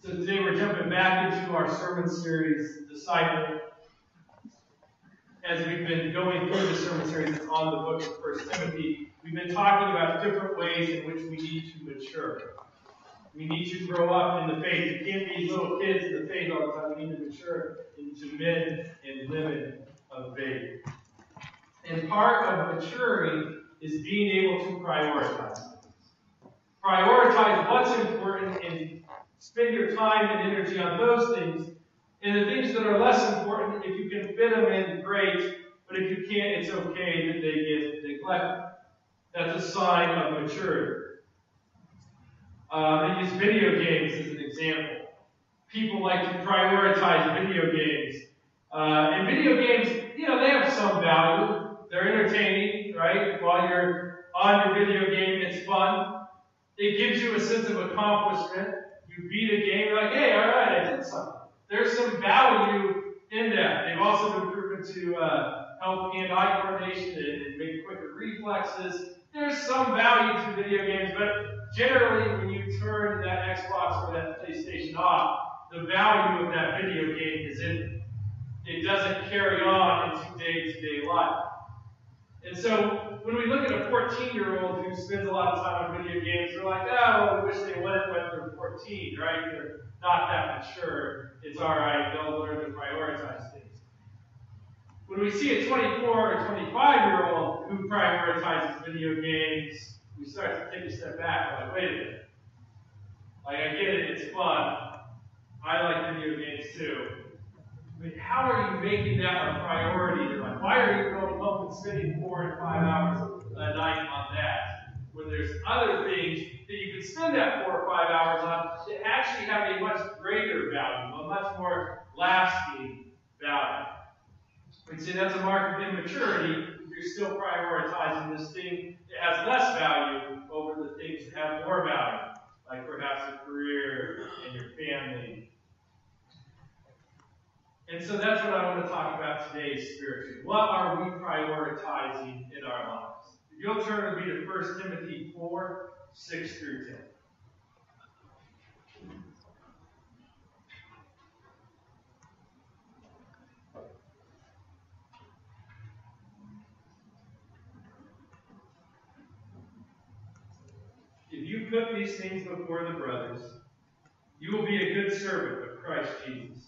So today we're jumping back into our sermon series, Disciple. As we've been going through the sermon series on the book of First Timothy, we've been talking about different ways in which we need to mature. We need to grow up in the faith. We can't be little kids in the faith all the time. We need to mature into men and women of faith. And part of maturing is being able to prioritize. Prioritize what's important and spend your time and energy on those things. And the things that are less important, if you can fit them in, great. But if you can't, it's okay that they get neglected. That's a sign of maturity. Uh, I use video games as an example. People like to prioritize video games. Uh, and video games, you know, they have some value. They're entertaining, right? While you're on your video game, it's fun. It gives you a sense of accomplishment. You beat a game, you're like, hey, all right, I did something. There's some value in that. They've also been proven to uh, help hand-eye coordination and, and make quicker reflexes. There's some value to video games, but generally, when you turn that Xbox or that PlayStation off, the value of that video game is in it. it. doesn't carry on into day-to-day life. And so, when we look at a 14-year-old who spends a lot of time on video games, we're like, oh, we wish they wouldn't when they're 14, right? They're not that mature. It's all right. They'll learn to prioritize things. When we see a 24 or 25-year-old who prioritizes video games, we start to take a step back. We're like, wait a minute. Like, I get it. It's fun. I like video games too. Mean, how are you making that a priority? You're like, why are you going and spending four and five hours a night on that? When there's other things that you can spend that four or five hours on that actually have a much greater value, a much more lasting value. We'd say that's a mark of immaturity if you're still prioritizing this thing that has less value over the things that have more value, like perhaps a career and your family and so that's what I want to talk about today spiritually. What are we prioritizing in our lives? If you'll turn with me to 1 Timothy 4 6 through 10. If you put these things before the brothers, you will be a good servant of Christ Jesus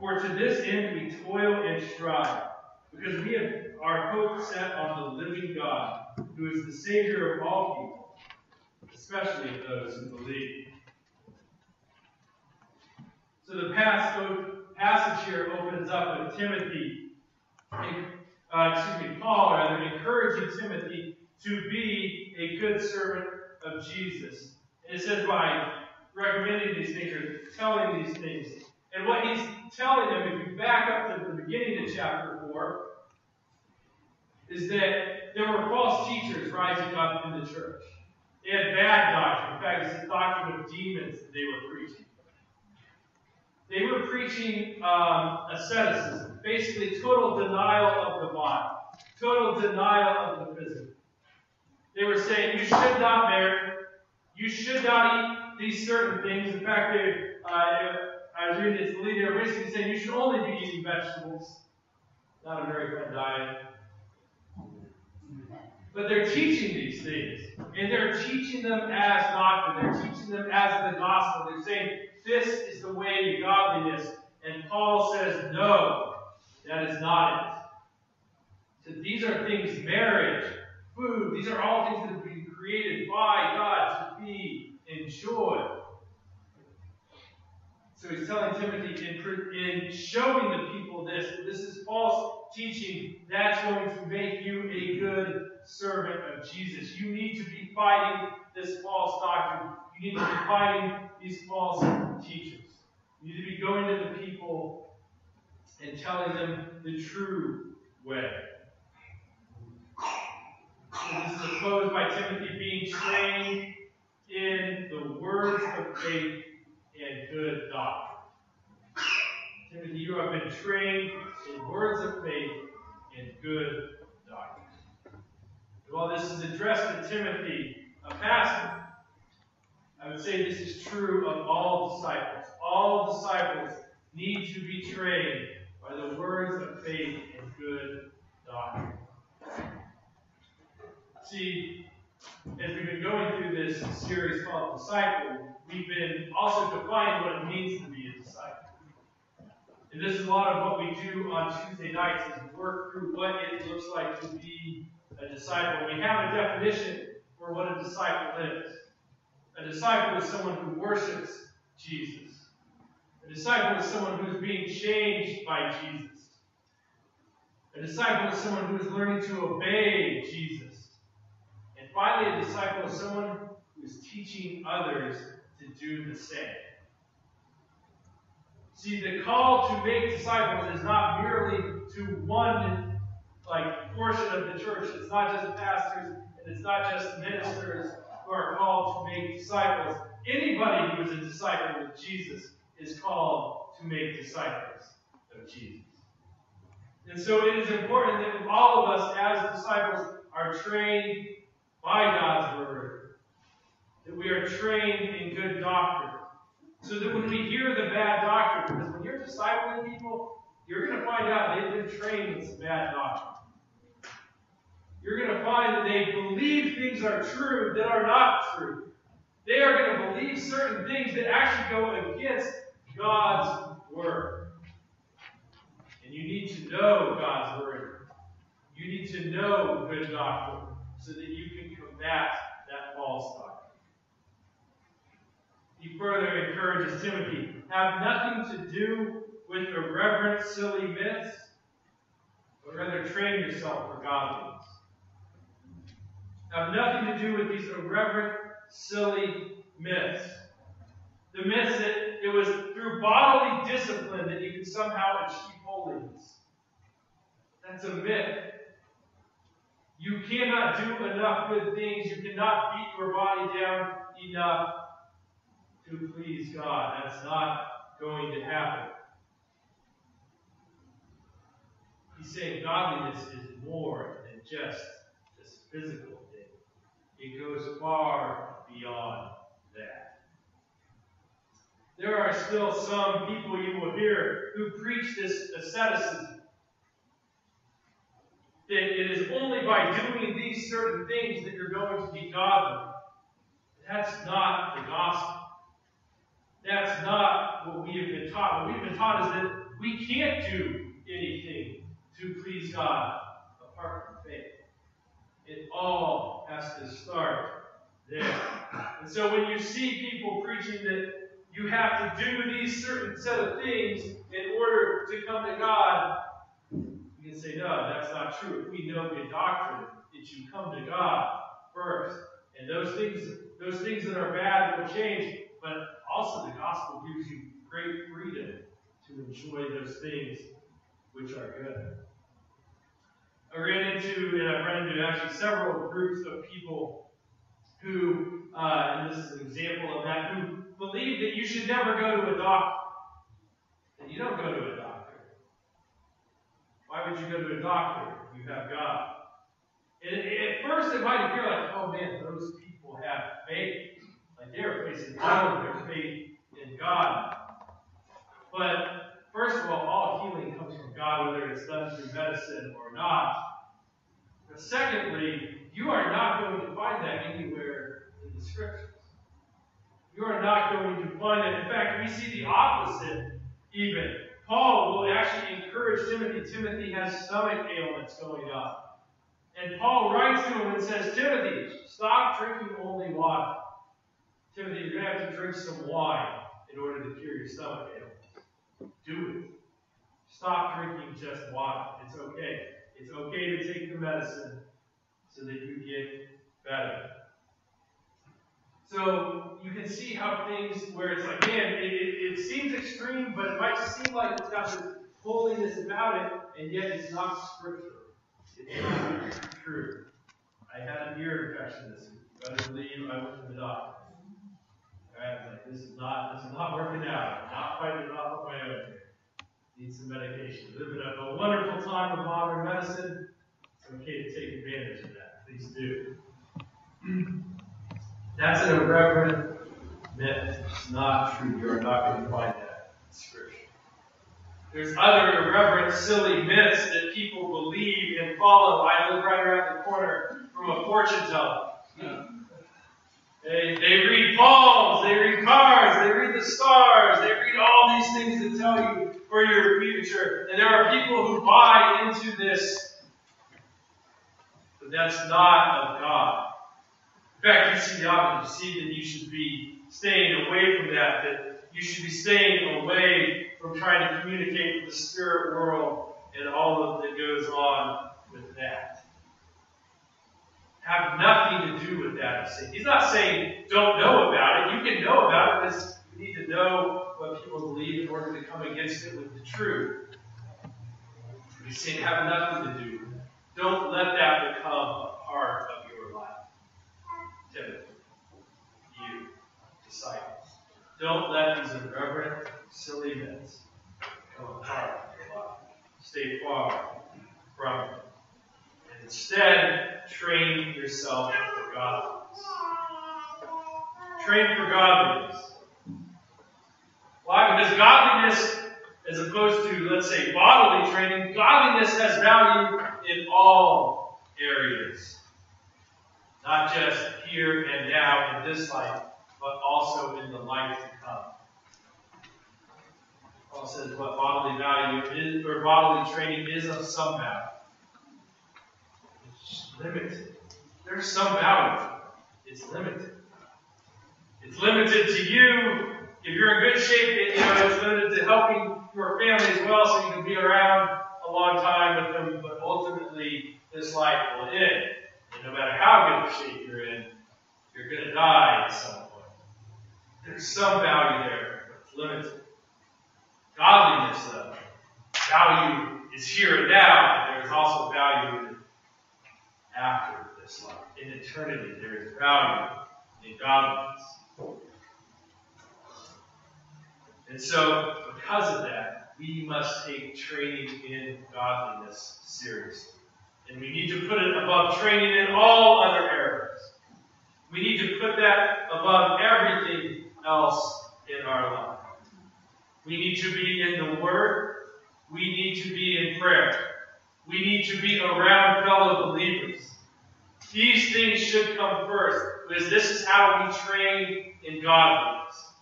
For to this end we toil and strive, because we have our hope set on the living God, who is the Savior of all people, especially of those who believe. So the passage here opens up with Timothy, uh, excuse me, Paul rather, encouraging Timothy to be a good servant of Jesus. And it says by recommending these things or telling these things. And what he's telling them, if you back up to the beginning of chapter 4, is that there were false teachers rising up in the church. They had bad doctrine. In fact, it's the doctrine of demons that they were preaching. They were preaching um, asceticism, basically total denial of the body, total denial of the physical. They were saying you should not marry, you should not eat these certain things. In fact, they, uh, I was reading this lead, they're basically saying you should only be eating vegetables. Not a very fun diet. But they're teaching these things. And they're teaching them as doctrine. They're teaching them as the gospel. They're saying this is the way to godliness. And Paul says, no, that is not it. So these are things, marriage, food, these are all things that have been created by God to be enjoyed. So he's telling Timothy in, in showing the people this, this is false teaching, that's going to make you a good servant of Jesus. You need to be fighting this false doctrine. You need to be fighting these false teachers. You need to be going to the people and telling them the true way. And this is opposed by Timothy being trained in the words of faith and good doctrine. Timothy, you have been trained in words of faith and good doctrine. While this is addressed to Timothy, a pastor, I would say this is true of all disciples. All disciples need to be trained by the words of faith and good doctrine. See, as we've been going through this series called Disciple, we've been also defining what it means to be a disciple. And this is a lot of what we do on Tuesday nights is work through what it looks like to be a disciple. We have a definition for what a disciple is. A disciple is someone who worships Jesus. A disciple is someone who is being changed by Jesus. A disciple is someone who is learning to obey Jesus. And finally, a disciple is someone who is teaching others to do the same. See, the call to make disciples is not merely to one like portion of the church. It's not just pastors and it's not just ministers who are called to make disciples. Anybody who is a disciple of Jesus is called to make disciples of Jesus. And so it is important that all of us as disciples are trained by God's Word, that we are trained in good doctrine, so that when we hear the bad doctrine, because when you're discipling people, you're going to find out they've been trained in some bad doctrine. You're going to find that they believe things are true that are not true. They are going to believe certain things that actually go against God's Word. And you need to know God's Word. You need to know good doctrine so that you can combat that false doctrine. He further encourages Timothy have nothing to do with irreverent, silly myths, but rather train yourself for godliness. Have nothing to do with these irreverent, silly myths. The myths that it was through bodily discipline that you could somehow achieve holiness. That's a myth. You cannot do enough good things. You cannot beat your body down enough to please God. That's not going to happen. He's saying godliness is more than just this physical thing, it goes far beyond that. There are still some people you will hear who preach this asceticism. That it is only by doing these certain things that you're going to be godly. That's not the gospel. That's not what we have been taught. What we've been taught is that we can't do anything to please God apart from faith. It all has to start there. And so when you see people preaching that you have to do these certain set of things in order to come to God, you can say, no, that's not true. If we know good doctrine, that you come to God first. And those things, those things that are bad will change. Also, the gospel gives you great freedom to enjoy those things which are good. I ran into, and I've run into actually several groups of people who, uh, and this is an example of that, who believe that you should never go to a doctor. That you don't go to a doctor. Why would you go to a doctor if you have God? And at first, it might appear like, oh man, those people have faith. They're placing all of their faith in God. But first of all, all healing comes from God, whether it's done through medicine or not. But secondly, you are not going to find that anywhere in the scriptures. You are not going to find that. In fact, we see the opposite even. Paul will actually encourage Timothy. Timothy has stomach ailments going on. And Paul writes to him and says, Timothy, stop drinking only water. Timothy, you're going to have to drink some wine in order to cure your stomach ailments. Do it. Stop drinking just water. It's okay. It's okay to take the medicine so that you get better. So you can see how things, where it's like, man, it, it, it seems extreme, but it might seem like it's got this holiness about it, and yet it's not scriptural. It's not true. I had an ear infection this week. Better believe I went to the doctor. Was like, this is not, this is not working out. I'm not fighting it off on my own. Need some medication. We Living up a wonderful time of modern medicine. It's okay to take advantage of that. Please do. That's an irreverent myth. It's not true. You are not going to find that in Scripture. There's other irreverent, silly myths that people believe and follow. I live right around the corner from a fortune teller. They, they read palms, they read cards, they read the stars, they read all these things to tell you for your future. And there are people who buy into this, but that's not of God. In fact, you see the opposite. You see that you should be staying away from that, that you should be staying away from trying to communicate with the spirit world and all of that goes on with that. Have nothing to do with that. He's not saying don't know about it. You can know about it because you need to know what people believe in order to come against it with the truth. He's saying have nothing to do. Don't let that become a part of your life. Timothy, you, disciples. Don't let these irreverent, silly myths become a part of your life. Stay far from it. And instead, train yourself for godliness. Train for godliness. Why? Because godliness, as opposed to, let's say, bodily training, godliness has value in all areas. Not just here and now in this life, but also in the life to come. Paul says what bodily value is, or bodily training is of some value. Limited. There's some value. It's limited. It's limited to you. If you're in good shape, you know, it's limited to helping your family as well so you can be around a long time with them, but ultimately this life will end. And no matter how good shape you're in, you're going to die at some point. There's some value there, but it's limited. Godliness, though, value is here and now, but there is also value in after this life. In eternity, there is value in godliness. And so, because of that, we must take training in godliness seriously. And we need to put it above training in all other areas. We need to put that above everything else in our life. We need to be in the Word. We need to be in prayer. We need to be around fellow believers. These things should come first, because this is how we train in godliness.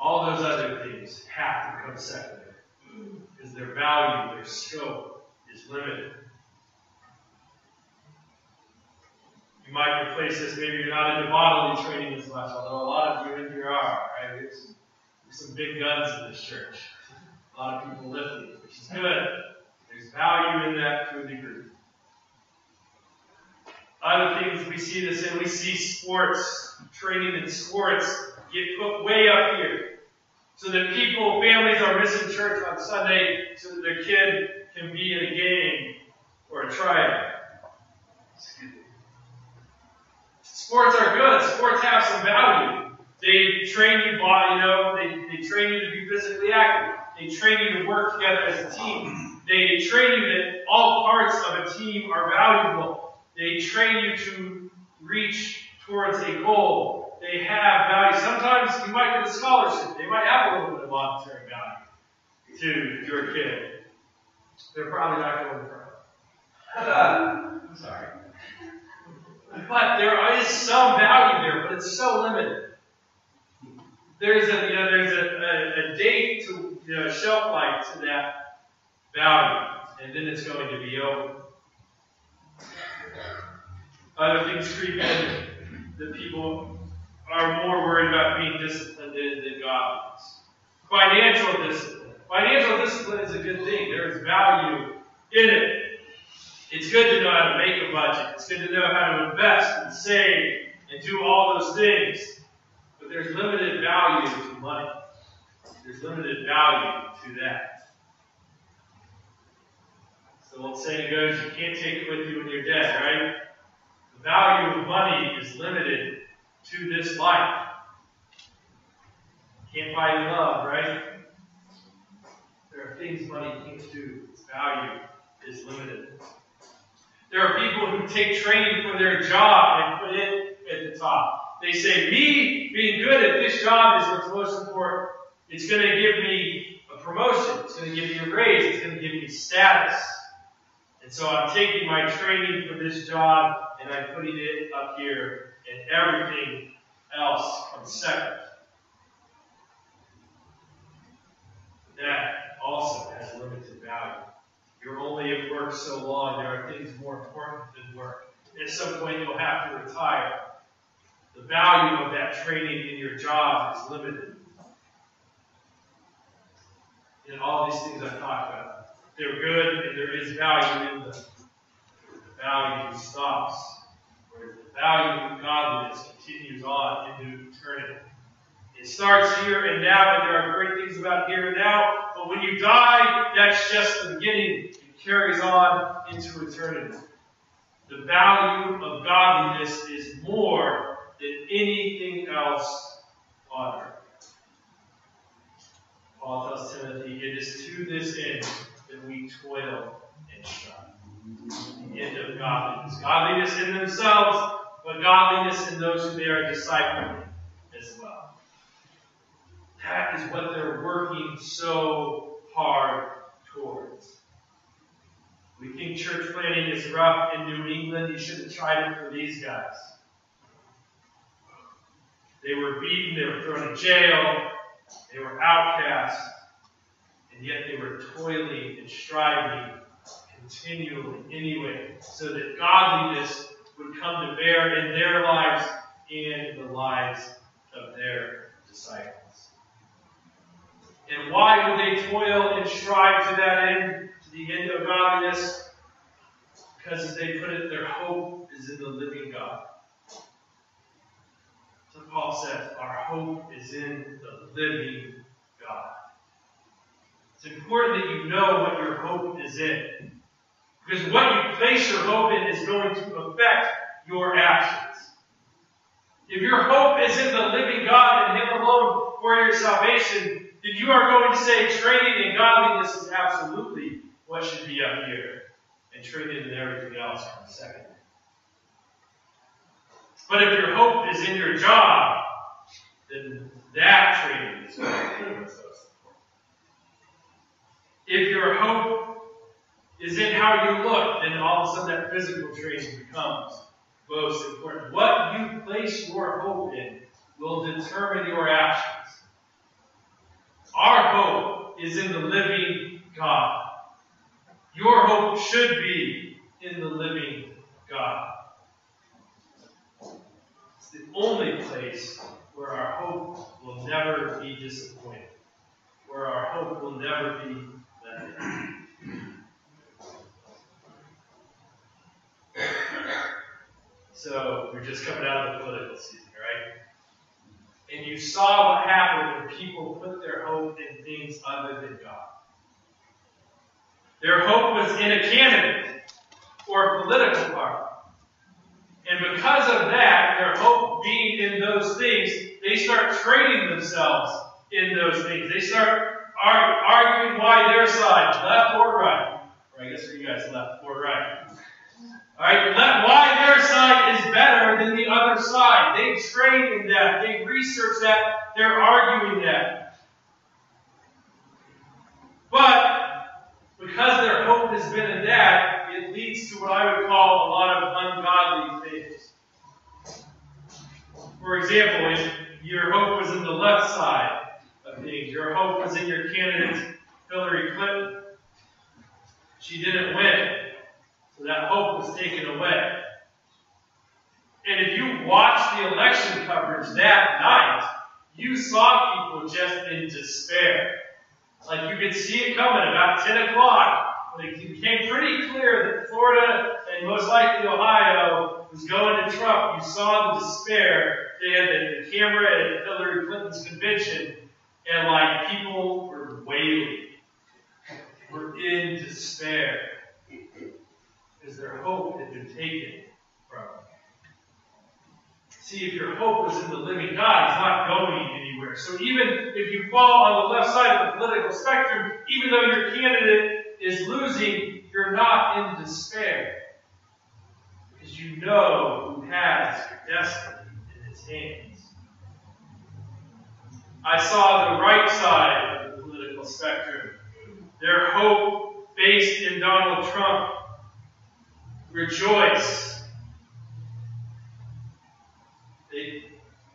All those other things have to come secondary, because their value, their scope is limited. You might replace this, maybe you're not into bodily training as much, although a lot of you in here are, right? There's some big guns in this church. A lot of people lifting, which is good. There's value in that to a degree. Other things we see this in, we see sports, training in sports get put way up here. So that people, families are missing church on Sunday so that their kid can be in a game or a tryout. Sports are good. Sports have some value. They train you, you know, they, they train you to be physically active. They train you to work together as a team. They train you that all parts of a team are valuable. They train you to reach towards a goal. They have value. Sometimes you might get a scholarship. They might have a little bit of monetary value to your kid. They're probably not going for it. I'm sorry. But there is some value there, but it's so limited. There's a you know there's a, a, a date to you know shelf life to that value, and then it's going to be over. Other things creep in that people are more worried about being disciplined than, than godliness. Financial discipline. Financial discipline is a good thing. There is value in it. It's good to know how to make a budget. It's good to know how to invest and save and do all those things. But there's limited value to money. There's limited value to that. So old saying goes, you can't take it with you when you're dead, right? The value of money is limited to this life. Can't buy you love, right? There are things money can't do. Its value is limited. There are people who take training for their job and put it at the top. They say, me being good at this job is what's most important. It's going to give me a promotion. It's going to give me a raise. It's going to give me status. And so I'm taking my training for this job and I'm putting it up here, and everything else comes second. That also has limited value. You're only at work so long. There are things more important than work. At some point, you'll have to retire. The value of that training in your job is limited. And all these things I've talked about, they're good and there is value in them. The value stops, whereas the value of godliness continues on into eternity. It starts here and now, and there are great things about here and now, but when you die, that's just the beginning. It carries on into eternity. The value of godliness is more than anything else on earth. Paul tells Timothy, it is to this end that we toil and strive. The end of godliness. Godliness in themselves, but godliness in those who they are discipling as well. That is what they're working so hard towards. We think church planting is rough in New England. You should have tried it for these guys. They were beaten, they were thrown in jail, they were outcasts, and yet they were toiling and striving continually anyway, so that godliness would come to bear in their lives and the lives of their disciples. And why would they toil and strive to that end, to the end of godliness? Because as they put it, their hope is in the living God. So Paul says, our hope is in the living God. It's important that you know what your hope is in. Because what you place your hope in is going to affect your actions. If your hope is in the living God and Him alone for your salvation, then you are going to say training and godliness is absolutely what should be up here. And training and everything else comes second. But if your hope is in your job, then that training is going to be what's most important. If your hope is in how you look, then all of a sudden that physical training becomes most important. What you place your hope in will determine your actions. Our hope is in the living God. Your hope should be in the living God. Only place where our hope will never be disappointed, where our hope will never be down. So we're just coming out of the political season, right? And you saw what happened when people put their hope in things other than God. Their hope was in a candidate or a political party. And because of that, their hope being in those things, they start trading themselves in those things. They start arguing why their side, left or right. Or I guess for you guys, left or right. Alright, why their side is better than the other side. They train in that. They research that. They're arguing that. But, because their hope has been in that, leads to what I would call a lot of ungodly things. For example, if your hope was in the left side of things, your hope was in your candidate, Hillary Clinton, she didn't win. So that hope was taken away. And if you watched the election coverage that night, you saw people just in despair. Like you could see it coming about 10 o'clock. It became pretty clear that Florida and most likely Ohio, was going to Trump, you saw the despair. They had the, camera at Hillary Clinton's convention, and like people were wailing. Were in despair. Because their hope had been taken from. See, if your hope is in the living God, He's not going anywhere. So even if you fall on the left side of the political spectrum, even though your candidate is losing, you're not in despair. Because you know who has your destiny in His hands. I saw the right side of the political spectrum. Their hope based in Donald Trump. Rejoice. They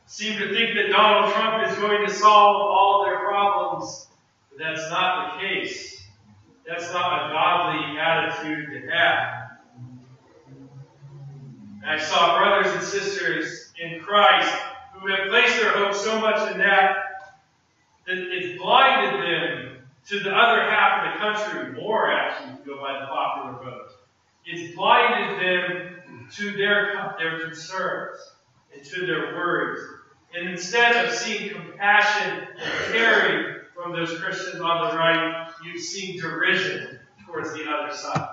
seem to think that Donald Trump is going to solve all their problems, but that's not the case. That's not a godly attitude to have. And I saw brothers and sisters in Christ who have placed their hope so much in that that it's blinded them to the other half of the country, more actually, to go by the popular vote. It's blinded them to their, their concerns and to their worries. And instead of seeing compassion and caring from those Christians on the right, you've seen derision towards the other side.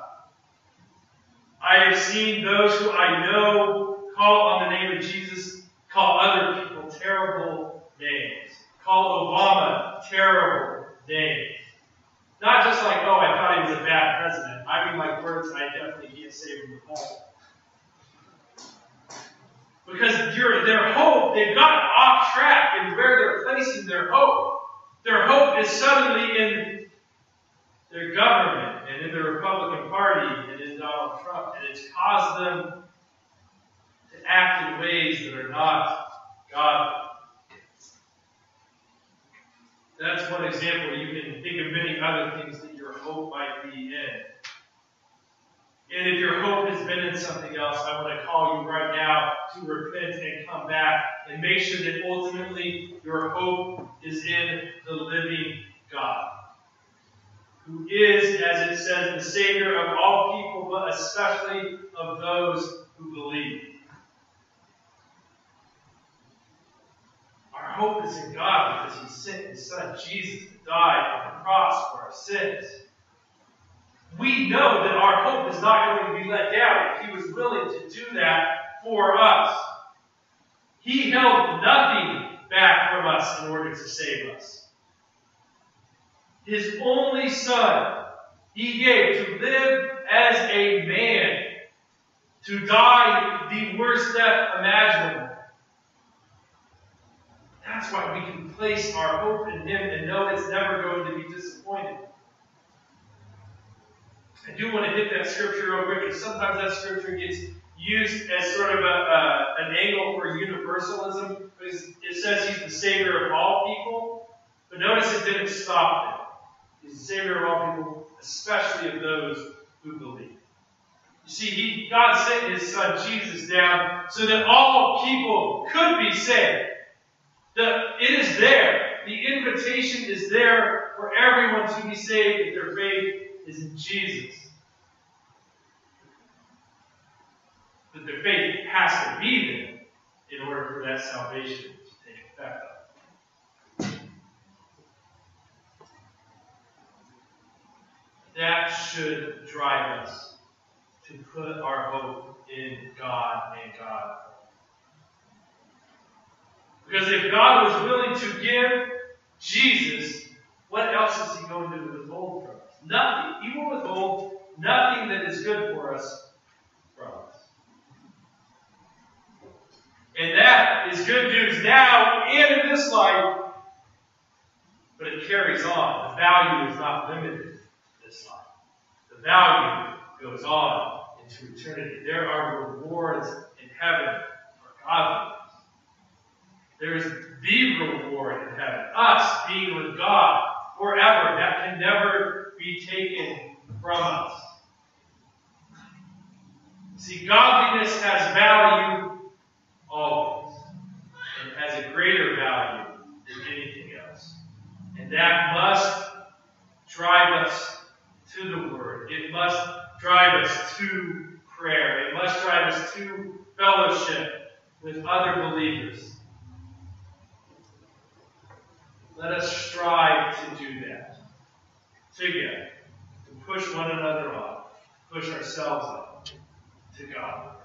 I have seen those who I know call on the name of Jesus, call other people terrible names, call Obama terrible names. Not just like, oh, I thought he was a bad president. I mean, like words I definitely can't say from the pulpit. Because your, their hope, they've gotten off track in where they're placing their hope. Their hope is suddenly in their government and in the Republican Party and in Donald Trump. And it's caused them to act in ways that are not godly. That's one example. You can think of many other things that your hope might be in. And if your hope has been in something else, I want to call you right now to repent and come back and make sure that ultimately your hope is in the living God, who is, as it says, the Savior of all people, but especially of those who believe. Our hope is in God because He sent His Son Jesus to die on the cross for our sins. We know that our hope is not going to be let down. He was willing to do that for us. He held nothing back from us in order to save us. His only Son, He gave to live as a man, to die the worst death imaginable. That's why we can place our hope in Him and know it's never going to be disappointed. I do want to hit that scripture real quick, because sometimes that scripture gets used as sort of a, an angle for universalism, because it says he's the Savior of all people. But notice it didn't stop there. He's the Savior of all people, especially of those who believe. You see, he, God sent His Son Jesus down so that all people could be saved. The, it is there. The invitation is there for everyone to be saved if their faith is in Jesus. But their faith has to be there in order for that salvation to take effect. That should drive us to put our hope in God and God. Because if God was willing to give Jesus, what else is He going to withhold from us? Nothing. He will withhold nothing that is good for us from us. And that is good news now and in this life, but it carries on. The value is not limited this life. The value goes on into eternity. There are rewards in heaven for godliness. There is the reward in heaven, us being with God forever. That can never be taken from us. See, godliness has value always, and has a greater value than anything else. And that must drive us to the Word. It must drive us to prayer. It must drive us to fellowship with other believers. Let us strive to do that together, to push one another up, push ourselves up to God.